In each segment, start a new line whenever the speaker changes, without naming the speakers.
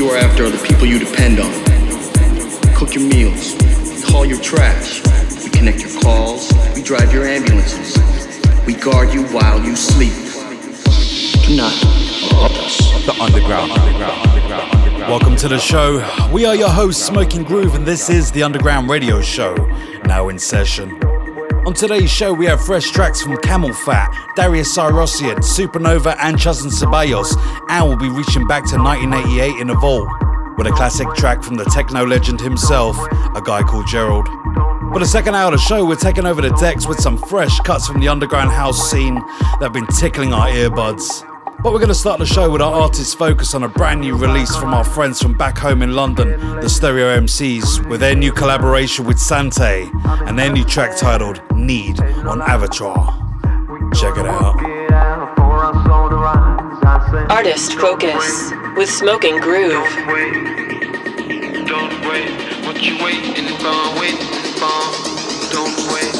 You are after are the people you depend on. We cook your meals, we haul your trash, we connect your calls, we drive your ambulances, we guard you while you sleep. Do not interrupt us.
The underground.
Welcome to the show. We are your hosts, Smoking Groove, and this is the Underground Radio Show, now in session. On today's show, we have fresh tracks from CamelPhat, Darius Syrossian, Supernova, and Chus and Ceballos, and we'll be reaching back to 1988 in a vault with a classic track from the techno legend himself, a guy called Gerald. For the second hour of the show, we're taking over the decks with some fresh cuts from the underground house scene that have been tickling our earbuds. But we're going to start the show with our artist focus on a brand new release from our friends from back home in London, the Stereo MCs, with their new collaboration with Sante and their new track titled Need on Avotre. Check it out.
Artist Focus with Smoking Groove.
Don't wait, what you waiting for? Waiting for? Don't wait,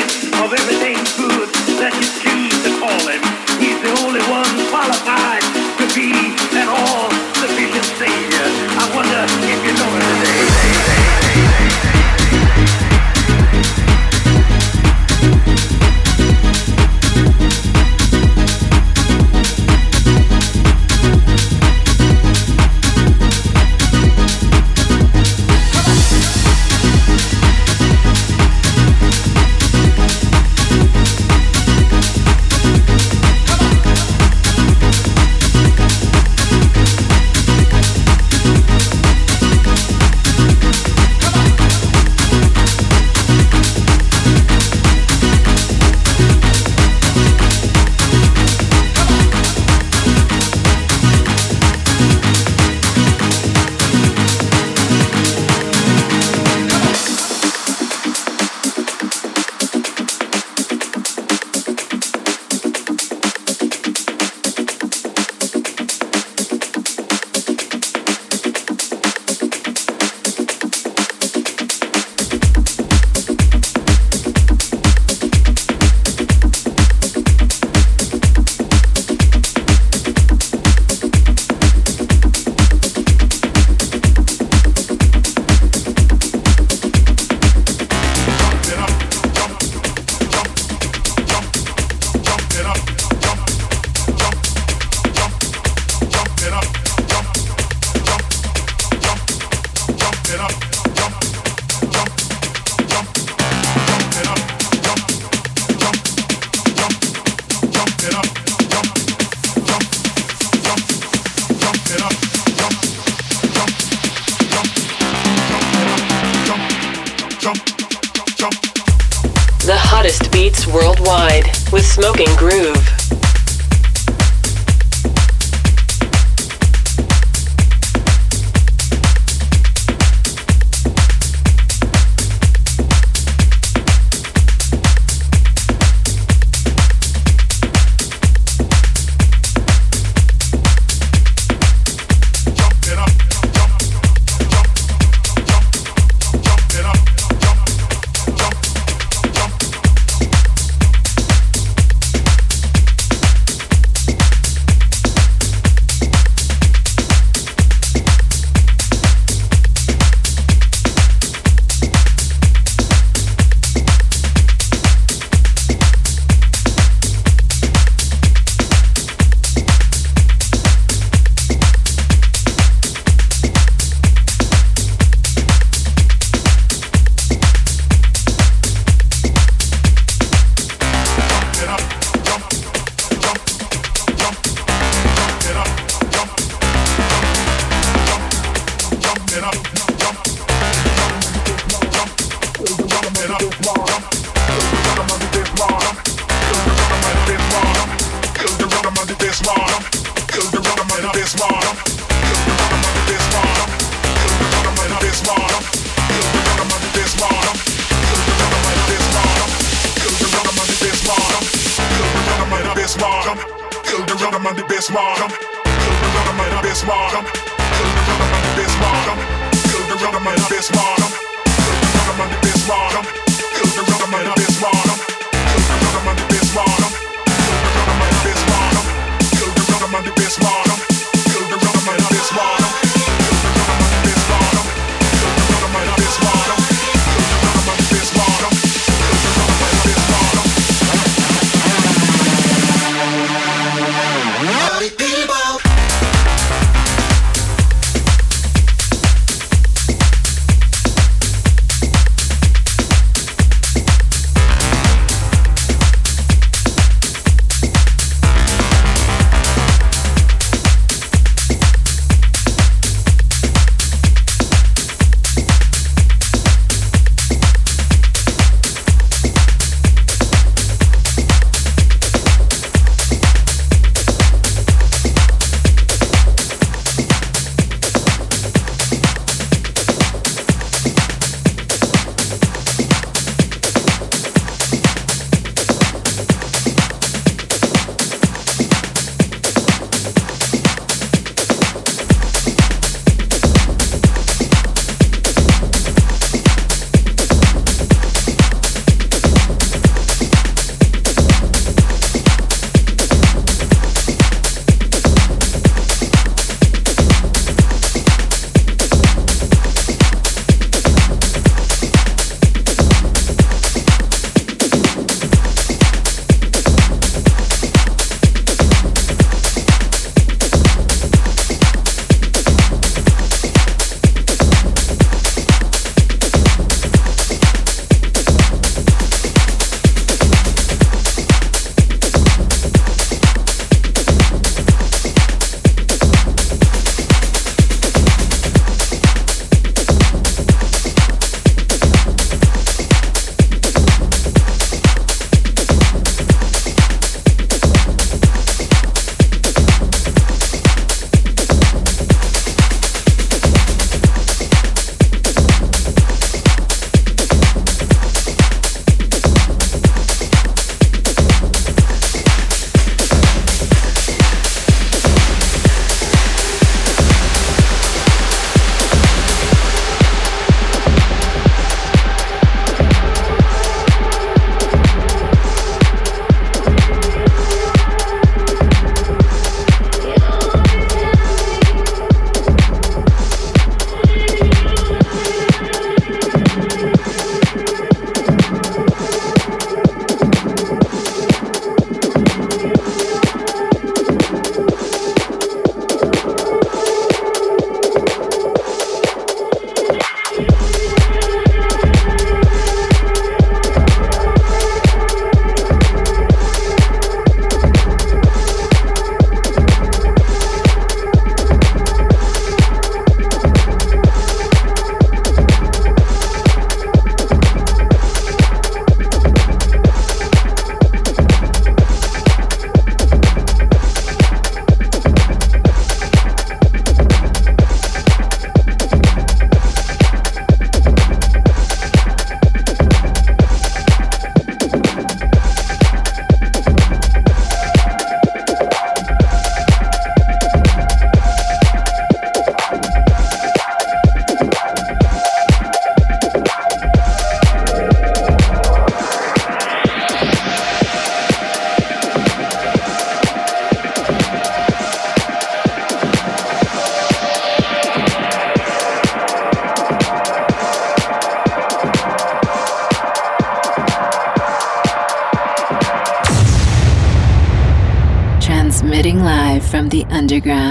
of everything.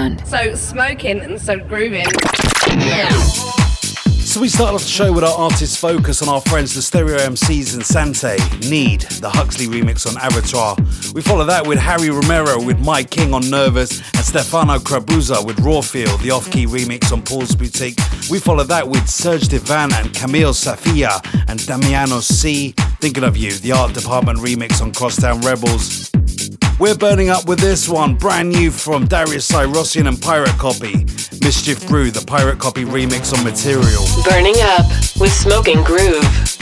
Underground.
So smoking and so grooving.
So we started off the show with our artist focus on our friends the Stereo MCs and Sante, Need, the Huxley remix on Avotre. We follow that with Harry Romero with Mike King on Nervous and Stefano Crabuzza with Raw Rawfield, the off-key remix on Paul's Boutique. We follow that with Serge Devant and Camille Safia and Damiano C, Thinking of You, the art department remix on Crosstown Rebels. We're burning up with this one, brand new from Darius Syrossian and Pirate Copy. Mischief Brew, the Pirate Copy remix on Material.
Burning up with Smoking Groove.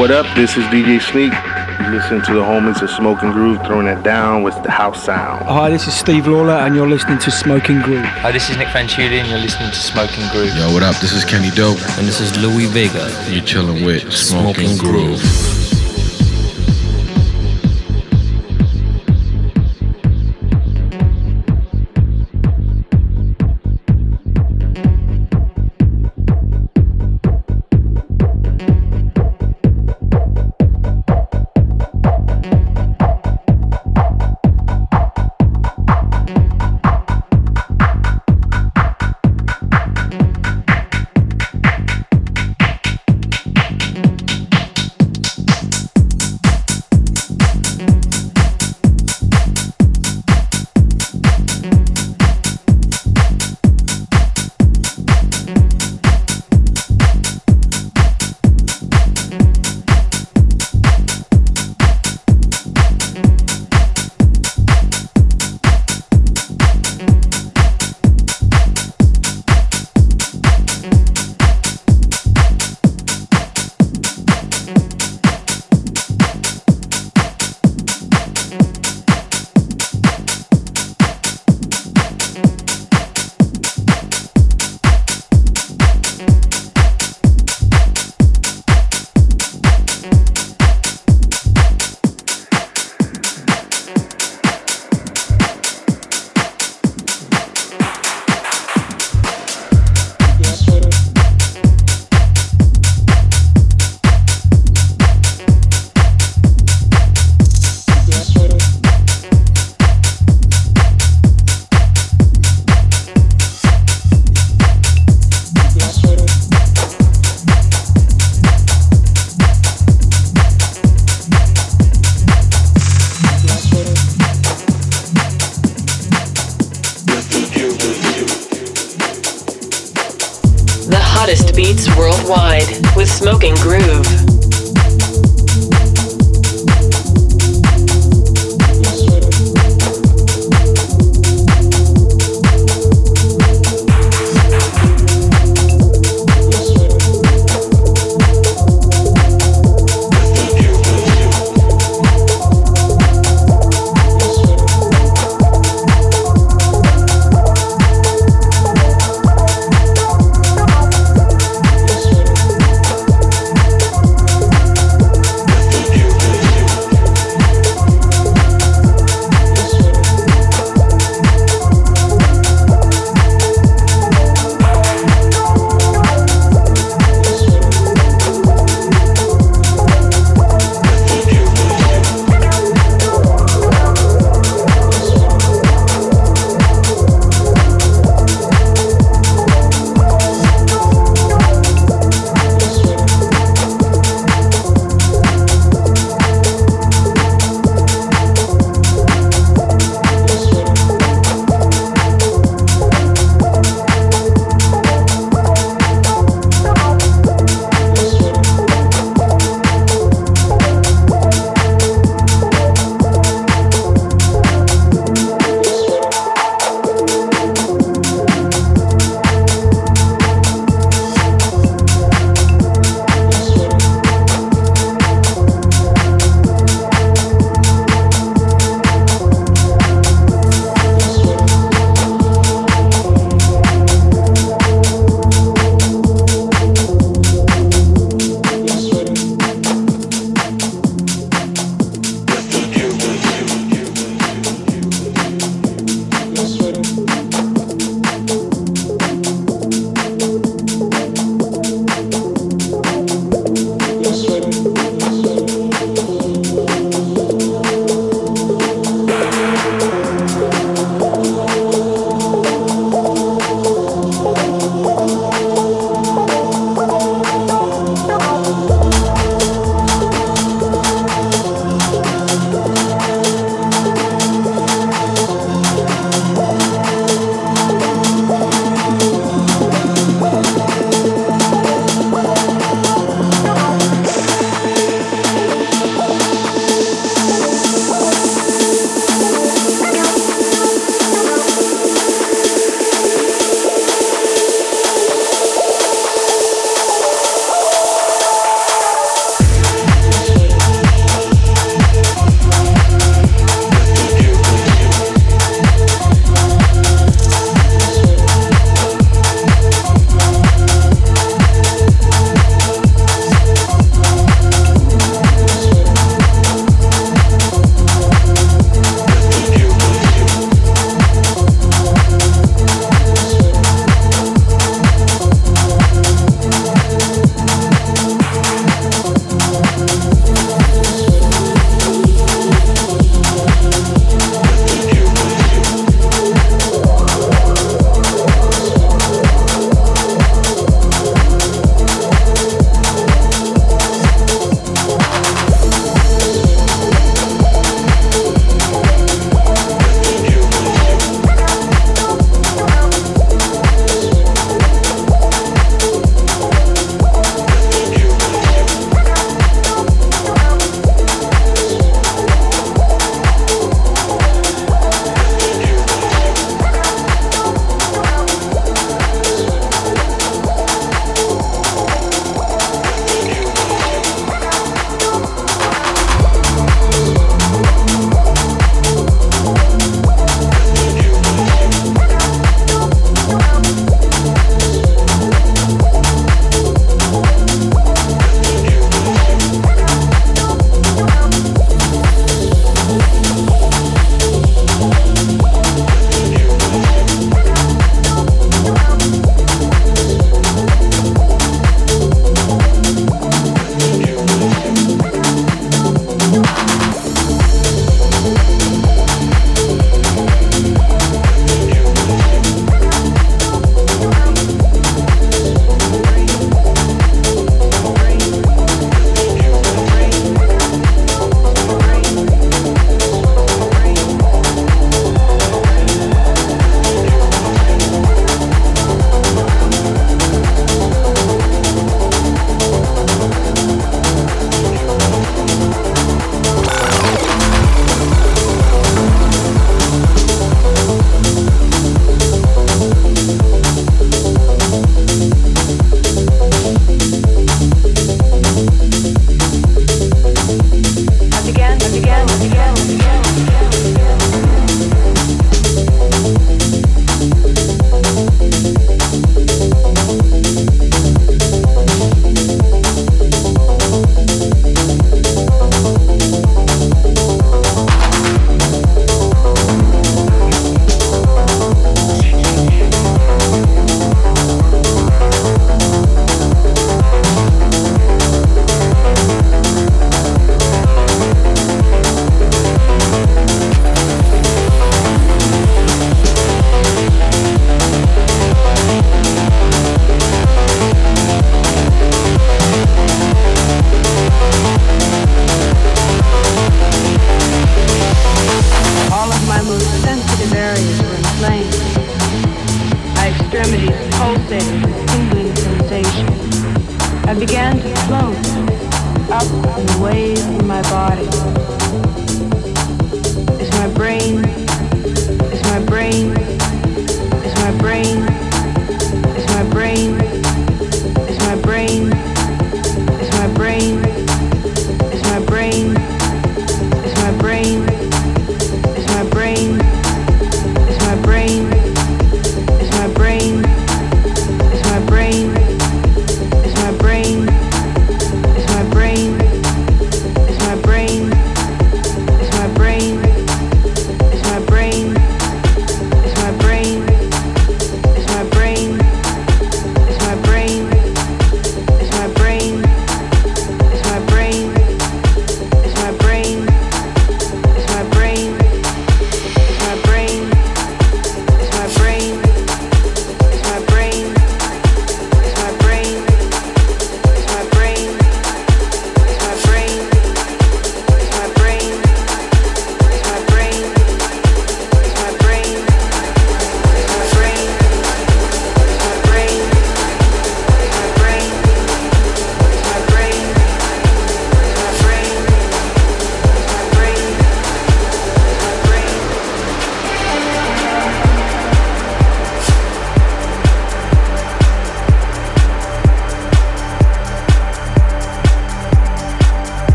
What up? This is DJ Sneak. Listen to the homies of Smoking Groove throwing it down with the house sound.
Hi, this is Steve Lawler, and you're listening to Smoking Groove.
Hi, this is Nick Fanciulli, and you're listening to Smoking Groove.
Yo, what up? This is Kenny Dope.
And this is Louie Vega.
You're chilling with Smoking, Smoking Groove. Groove.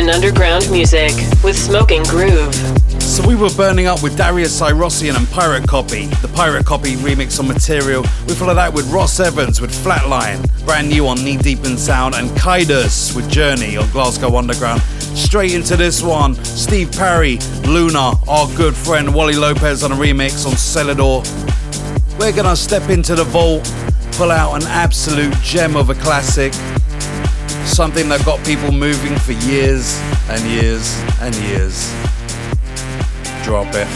In underground music with Smoking Groove.
So we were burning up with Darius Syrossian and Pirate Copy. The Pirate Copy remix on Material. We followed that with Ross Evans with Flatline, brand new on Knee Deep in Sound, and Kaidos with Journey on Glasgow Underground. Straight into this one, Steve Parry, Luna, our good friend Wally Lopez on a remix on Selador. We're gonna step into the vault, pull out an absolute gem of a classic something that got people moving for years and years and years. Drop it.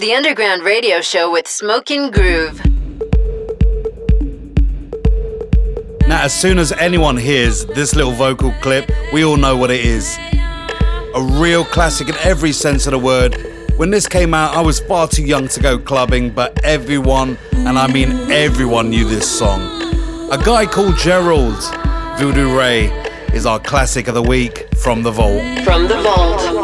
The Underground Radio Show with Smoking Groove.
Now, as soon as anyone hears this little vocal clip, we all know what it is. A real classic in every sense of the word. When this came out, I was far too young to go clubbing, but everyone, and I mean everyone, knew this song. A guy called Gerald Voodoo Ray is our classic of the week from the vault.
From the vault.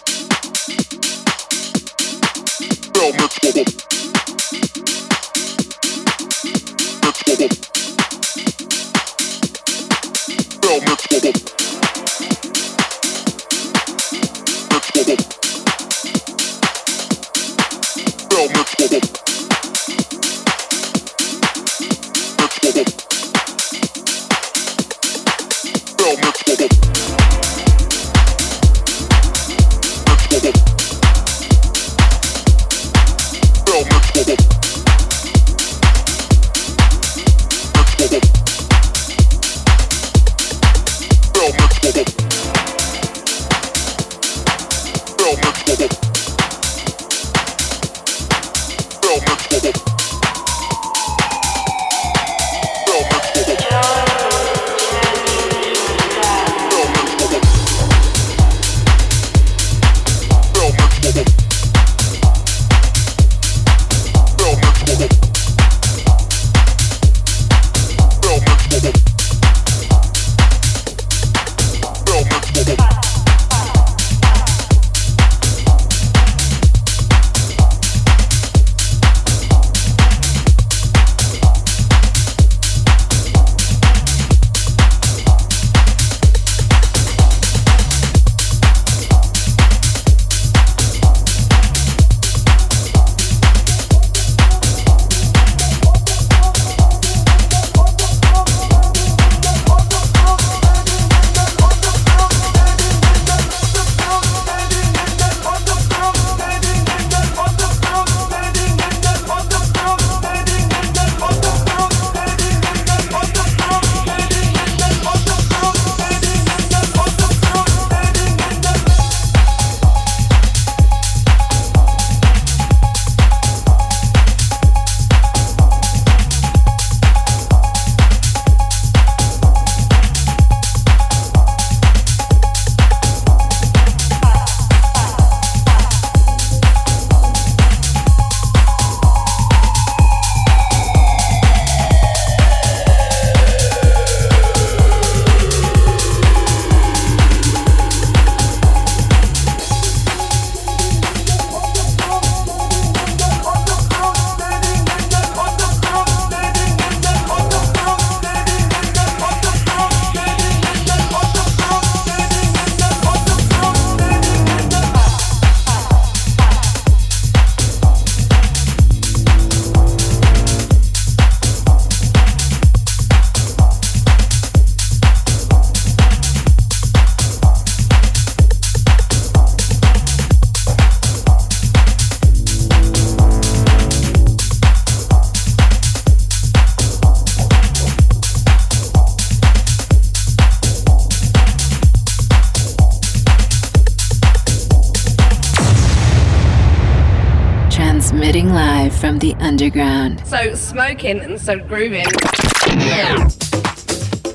Underground.
So smoking and so grooving.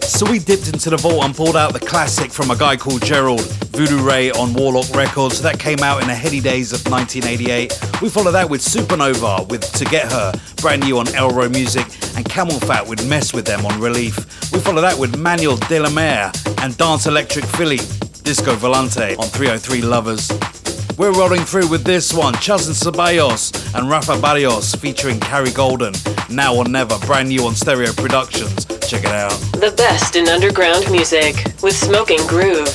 So we dipped into the vault and pulled out the classic from a guy called Gerald, Voodoo Ray on Warlock Records. That came out in the heady days of 1988. We followed that with Supernova with To Get Her, brand new on Elrow Music, and CamelPhat with Mess With Them on Relief. We followed that with Manuel De La Mare and Dance Electric Philly, Disco Volante on 303 Lovers. We're rolling through with this one, Chus and Ceballos and Rafa Barrios featuring Carrie Golden, Now or Never, brand new on Stereo Productions. Check it out.
The best in underground music with Smoking Groove.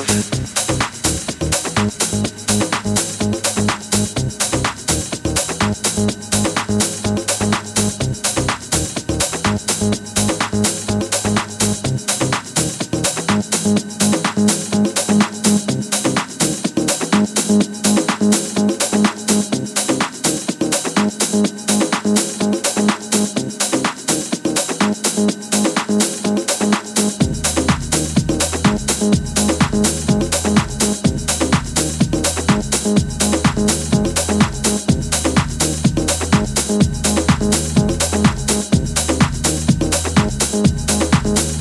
So,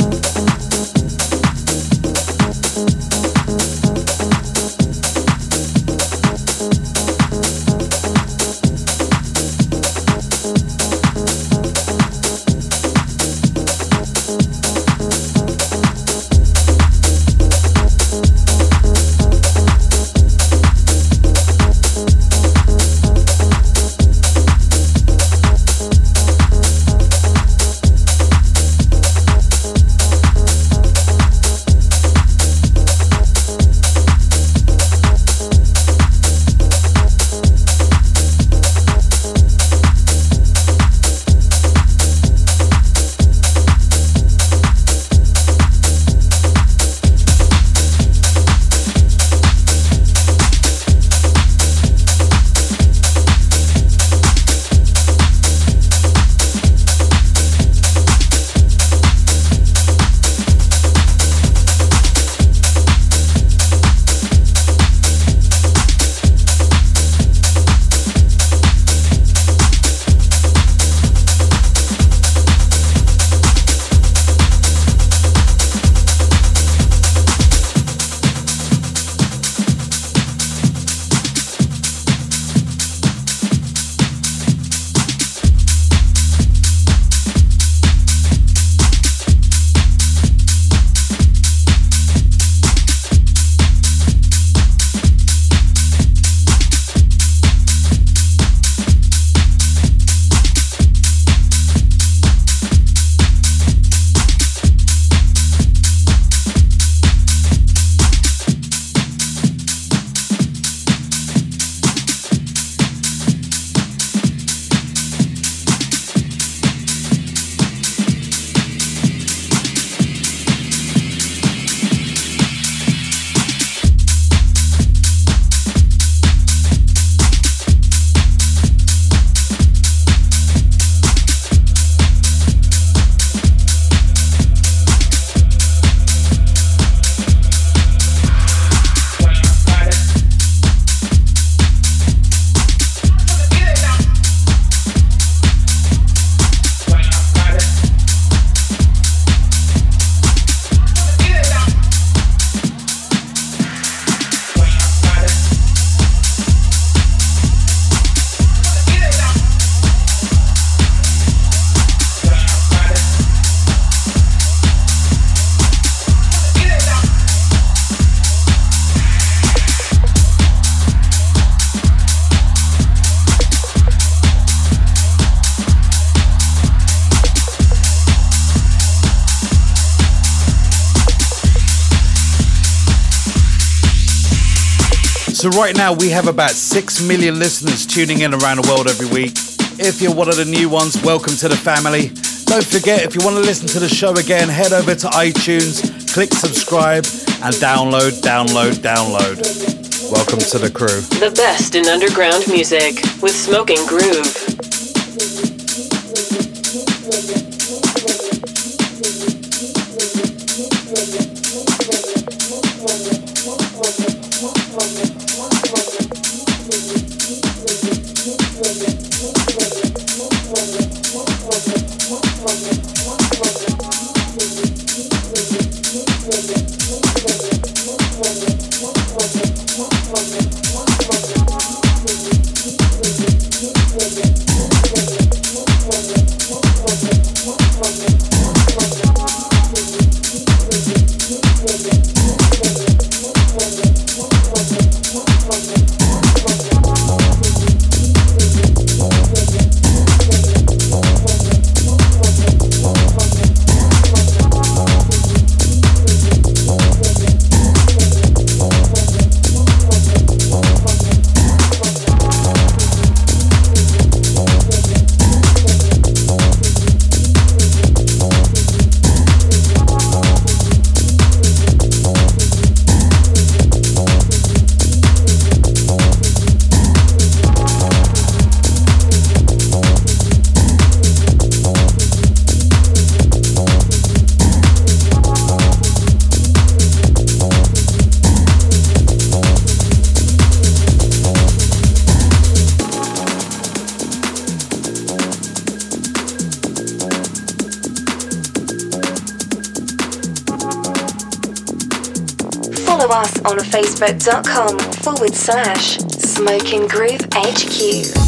right now, we have about 6 million listeners tuning in around the world every week. If you're one of the new ones, welcome to the family. Don't forget, if you want to listen to the show again, head over to iTunes, click subscribe, and download, download, download. Welcome to the crew.
The best in underground music with Smoking Groove.
facebook.com forward slash Smoking Groove HQ.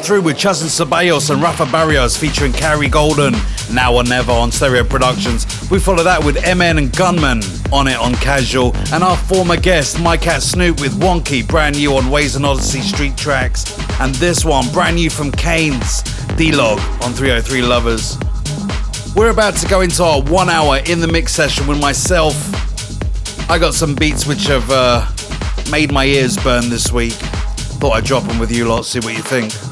through with Chus and Ceballos and Rafa Barrios featuring Carrie Golden, Now or Never on Stereo Productions. We follow that with MN and Gunman on it on Casual, and our former guest, My Cat Snoop, with Wonky, brand new on Waze and Odyssey Street Tracks, and this one, brand new from Kane's, D Log on 303 Lovers. We're about to go into our one hour in the mix session with myself. I got some beats which have uh, made my ears burn this week. Thought I'd drop them with you lot, see what you think.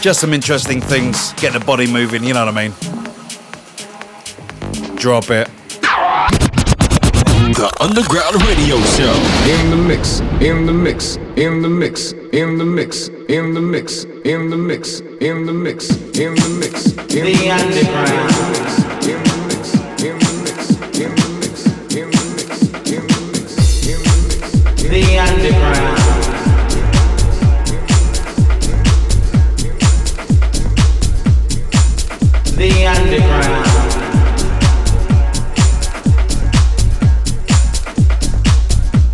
Just some interesting things, getting the body moving, you know what I mean? Drop it.
The Underground Radio Show. In the mix, in the mix, in the mix, in the mix, in the mix, in the mix, in the mix, in the mix, in the Underground.
The mix, the mix, in the mix, in the mix, in the mix, in the mix, in the mix, in the mix, in the mix, the mix,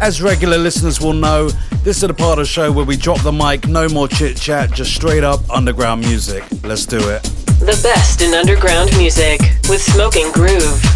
As regular listeners will know, this is the part of the show where we drop the mic, no more chit chat, just straight up underground music. Let's do it.
The best in underground music with Smoking Groove.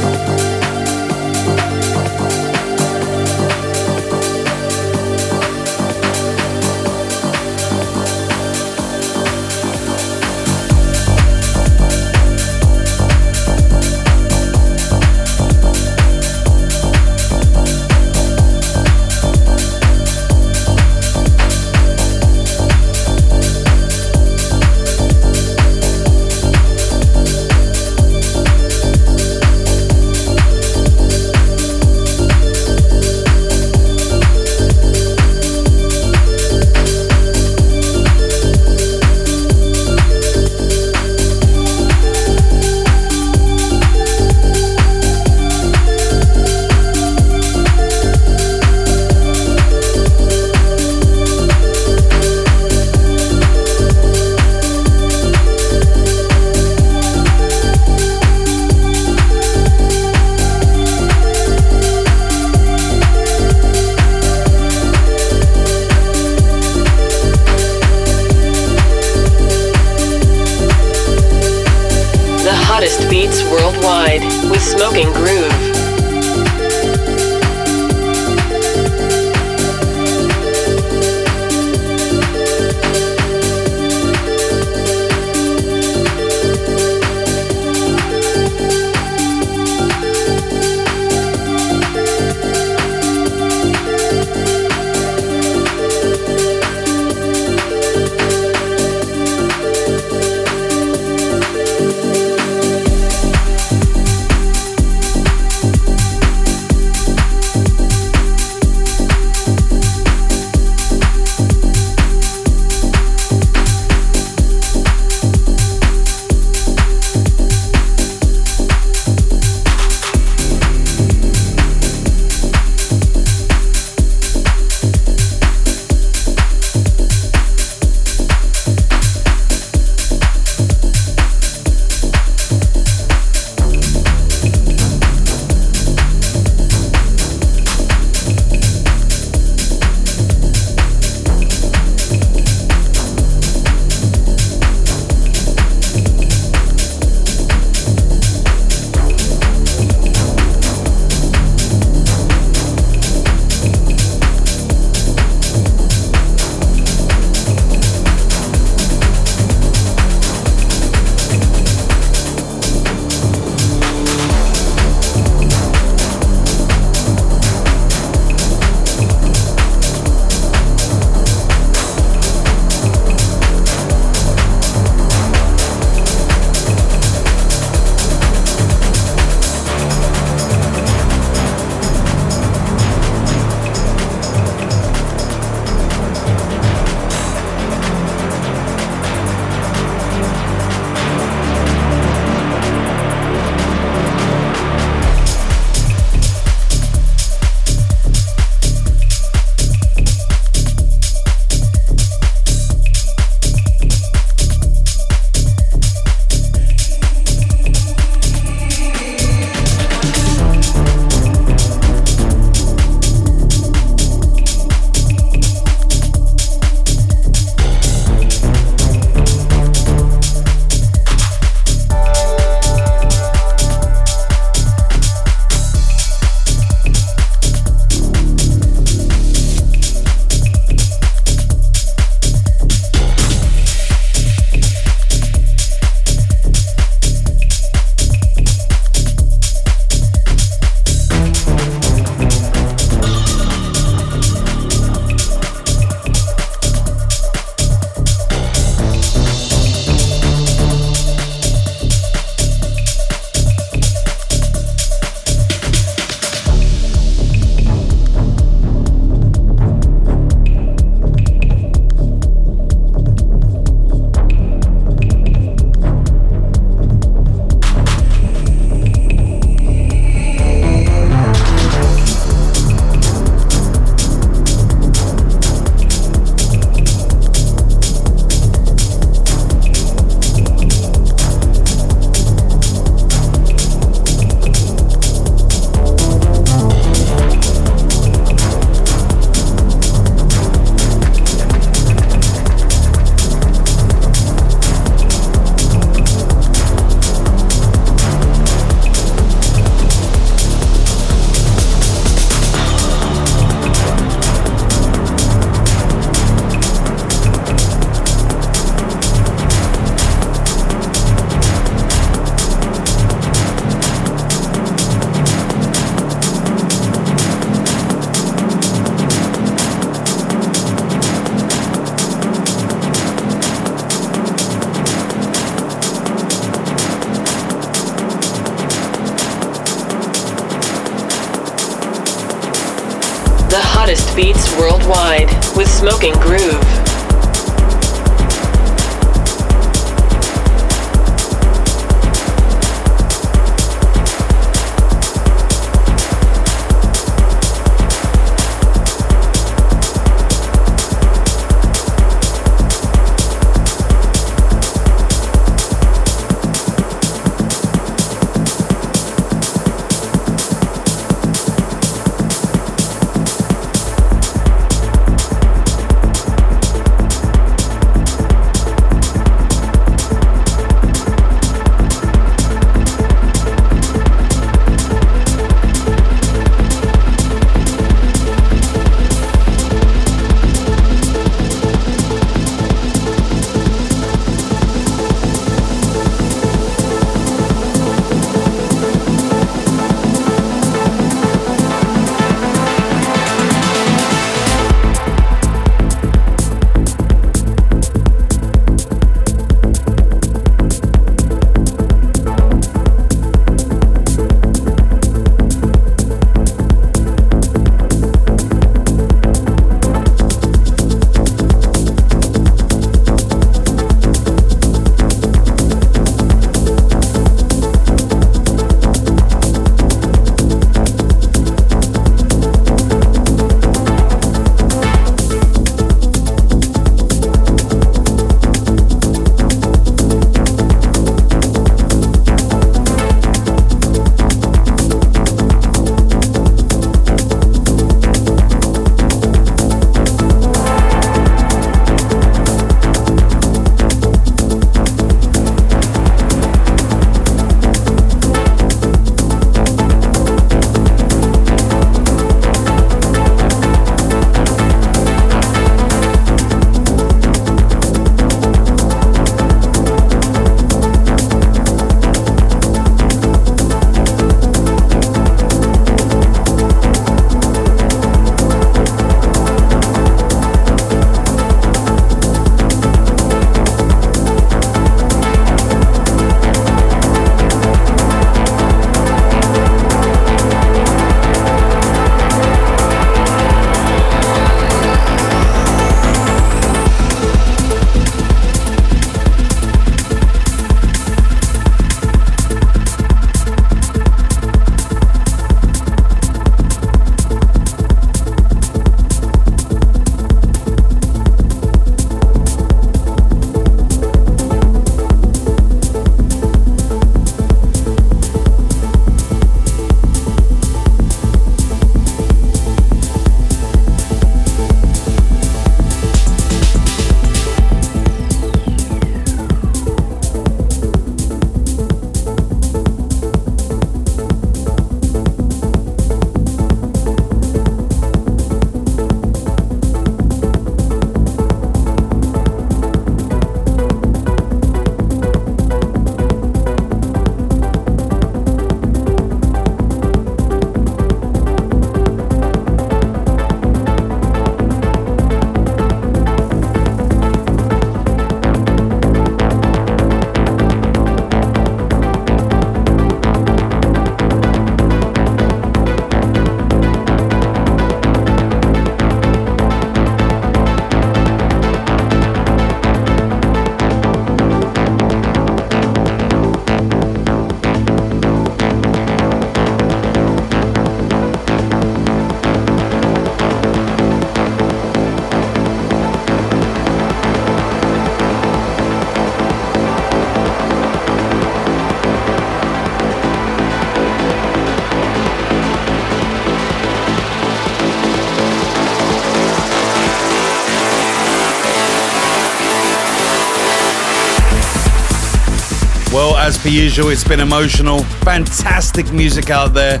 As per usual, it's been emotional. Fantastic music out there.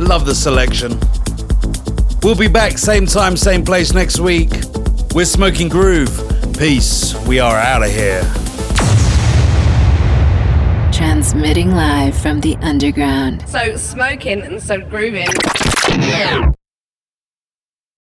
Love the selection. We'll be back same time, same place next week. We're Smoking Groove. Peace. We are out of here.
Transmitting live from the underground.
So smoking and so grooving.